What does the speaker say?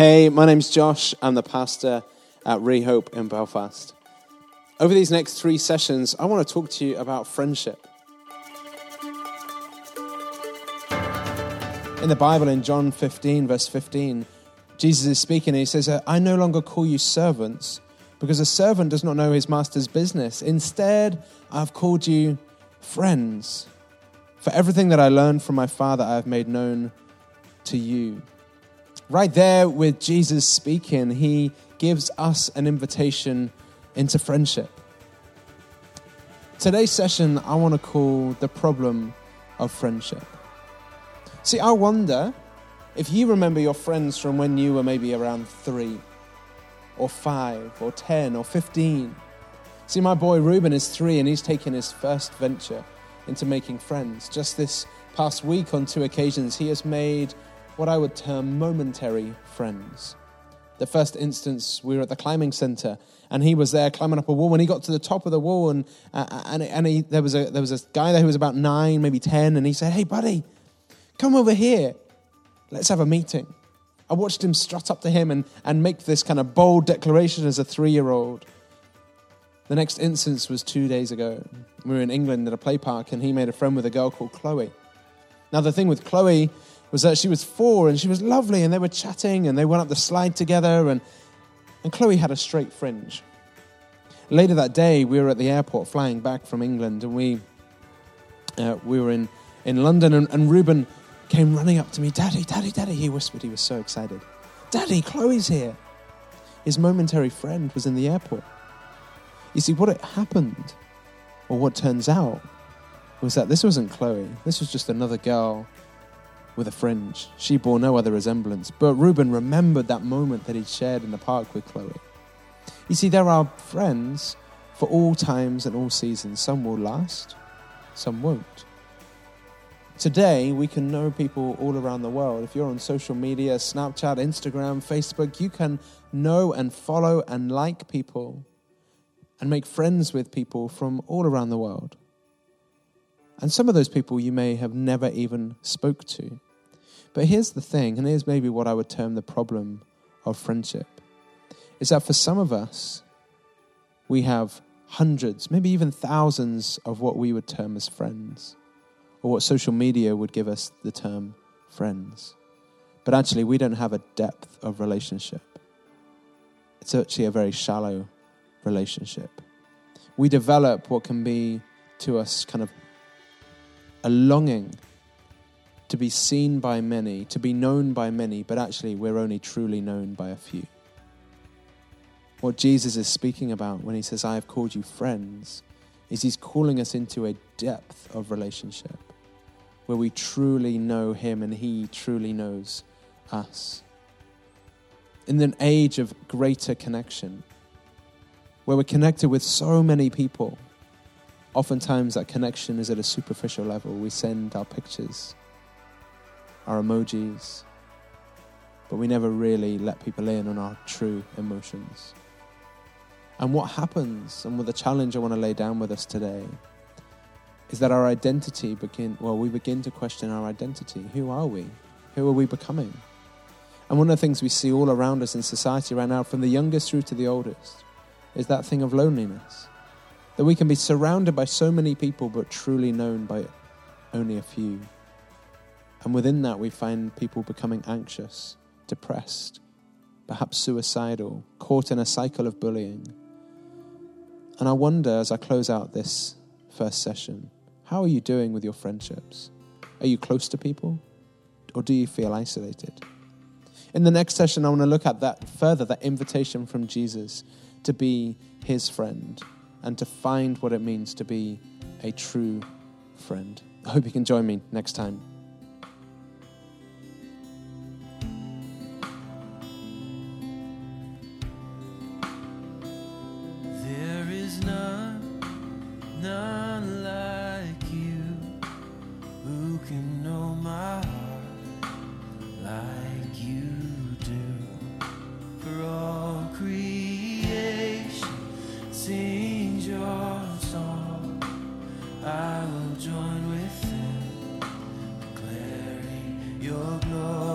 Hey, my name's Josh. I'm the pastor at Rehope in Belfast. Over these next three sessions, I want to talk to you about friendship. In the Bible, in John 15, verse 15, Jesus is speaking and he says, I no longer call you servants because a servant does not know his master's business. Instead, I've called you friends. For everything that I learned from my Father, I have made known to you. Right there with Jesus speaking, he gives us an invitation into friendship. Today's session, I want to call the problem of friendship. See, I wonder if you remember your friends from when you were maybe around three, or five, or 10, or 15. See, my boy Ruben is three and he's taken his first venture into making friends. Just this past week, on two occasions, he has made what I would term momentary friends. The first instance, we were at the climbing center, and he was there climbing up a wall. When he got to the top of the wall, and uh, and, and he, there was a there was a guy there who was about nine, maybe ten, and he said, "Hey, buddy, come over here. Let's have a meeting." I watched him strut up to him and, and make this kind of bold declaration as a three year old. The next instance was two days ago. We were in England at a play park, and he made a friend with a girl called Chloe. Now, the thing with Chloe was that she was four and she was lovely, and they were chatting and they went up the slide together, and, and Chloe had a straight fringe. Later that day, we were at the airport flying back from England, and we, uh, we were in, in London, and, and came running up to me, Daddy, Daddy, Daddy. He whispered, he was so excited. Daddy, Chloe's here. His momentary friend was in the airport. You see, what had happened, or what turns out, was that this wasn't Chloe. This was just another girl with a fringe. She bore no other resemblance. But Reuben remembered that moment that he'd shared in the park with Chloe. You see, there are friends for all times and all seasons. Some will last, some won't. Today, we can know people all around the world. If you're on social media, Snapchat, Instagram, Facebook, you can know and follow and like people and make friends with people from all around the world. And some of those people you may have never even spoke to. But here's the thing, and here's maybe what I would term the problem of friendship, is that for some of us, we have hundreds, maybe even thousands of what we would term as friends, or what social media would give us the term friends. But actually, we don't have a depth of relationship. It's actually a very shallow relationship. We develop what can be to us kind of a longing to be seen by many, to be known by many, but actually we're only truly known by a few. What Jesus is speaking about when he says, I have called you friends, is he's calling us into a depth of relationship where we truly know him and he truly knows us. In an age of greater connection, where we're connected with so many people, oftentimes that connection is at a superficial level. We send our pictures, our emojis, but we never really let people in on our true emotions. And what happens, and what the challenge I want to lay down with us today, is that our identity begin well, we begin to question our identity. Who are we? Who are we becoming? And one of the things we see all around us in society right now, from the youngest through to the oldest, is that thing of loneliness. That we can be surrounded by so many people, but truly known by only a few. And within that, we find people becoming anxious, depressed, perhaps suicidal, caught in a cycle of bullying. And I wonder as I close out this first session, how are you doing with your friendships? Are you close to people? Or do you feel isolated? In the next session, I want to look at that further, that invitation from Jesus to be his friend and to find what it means to be a true friend. I hope you can join me next time. your glory.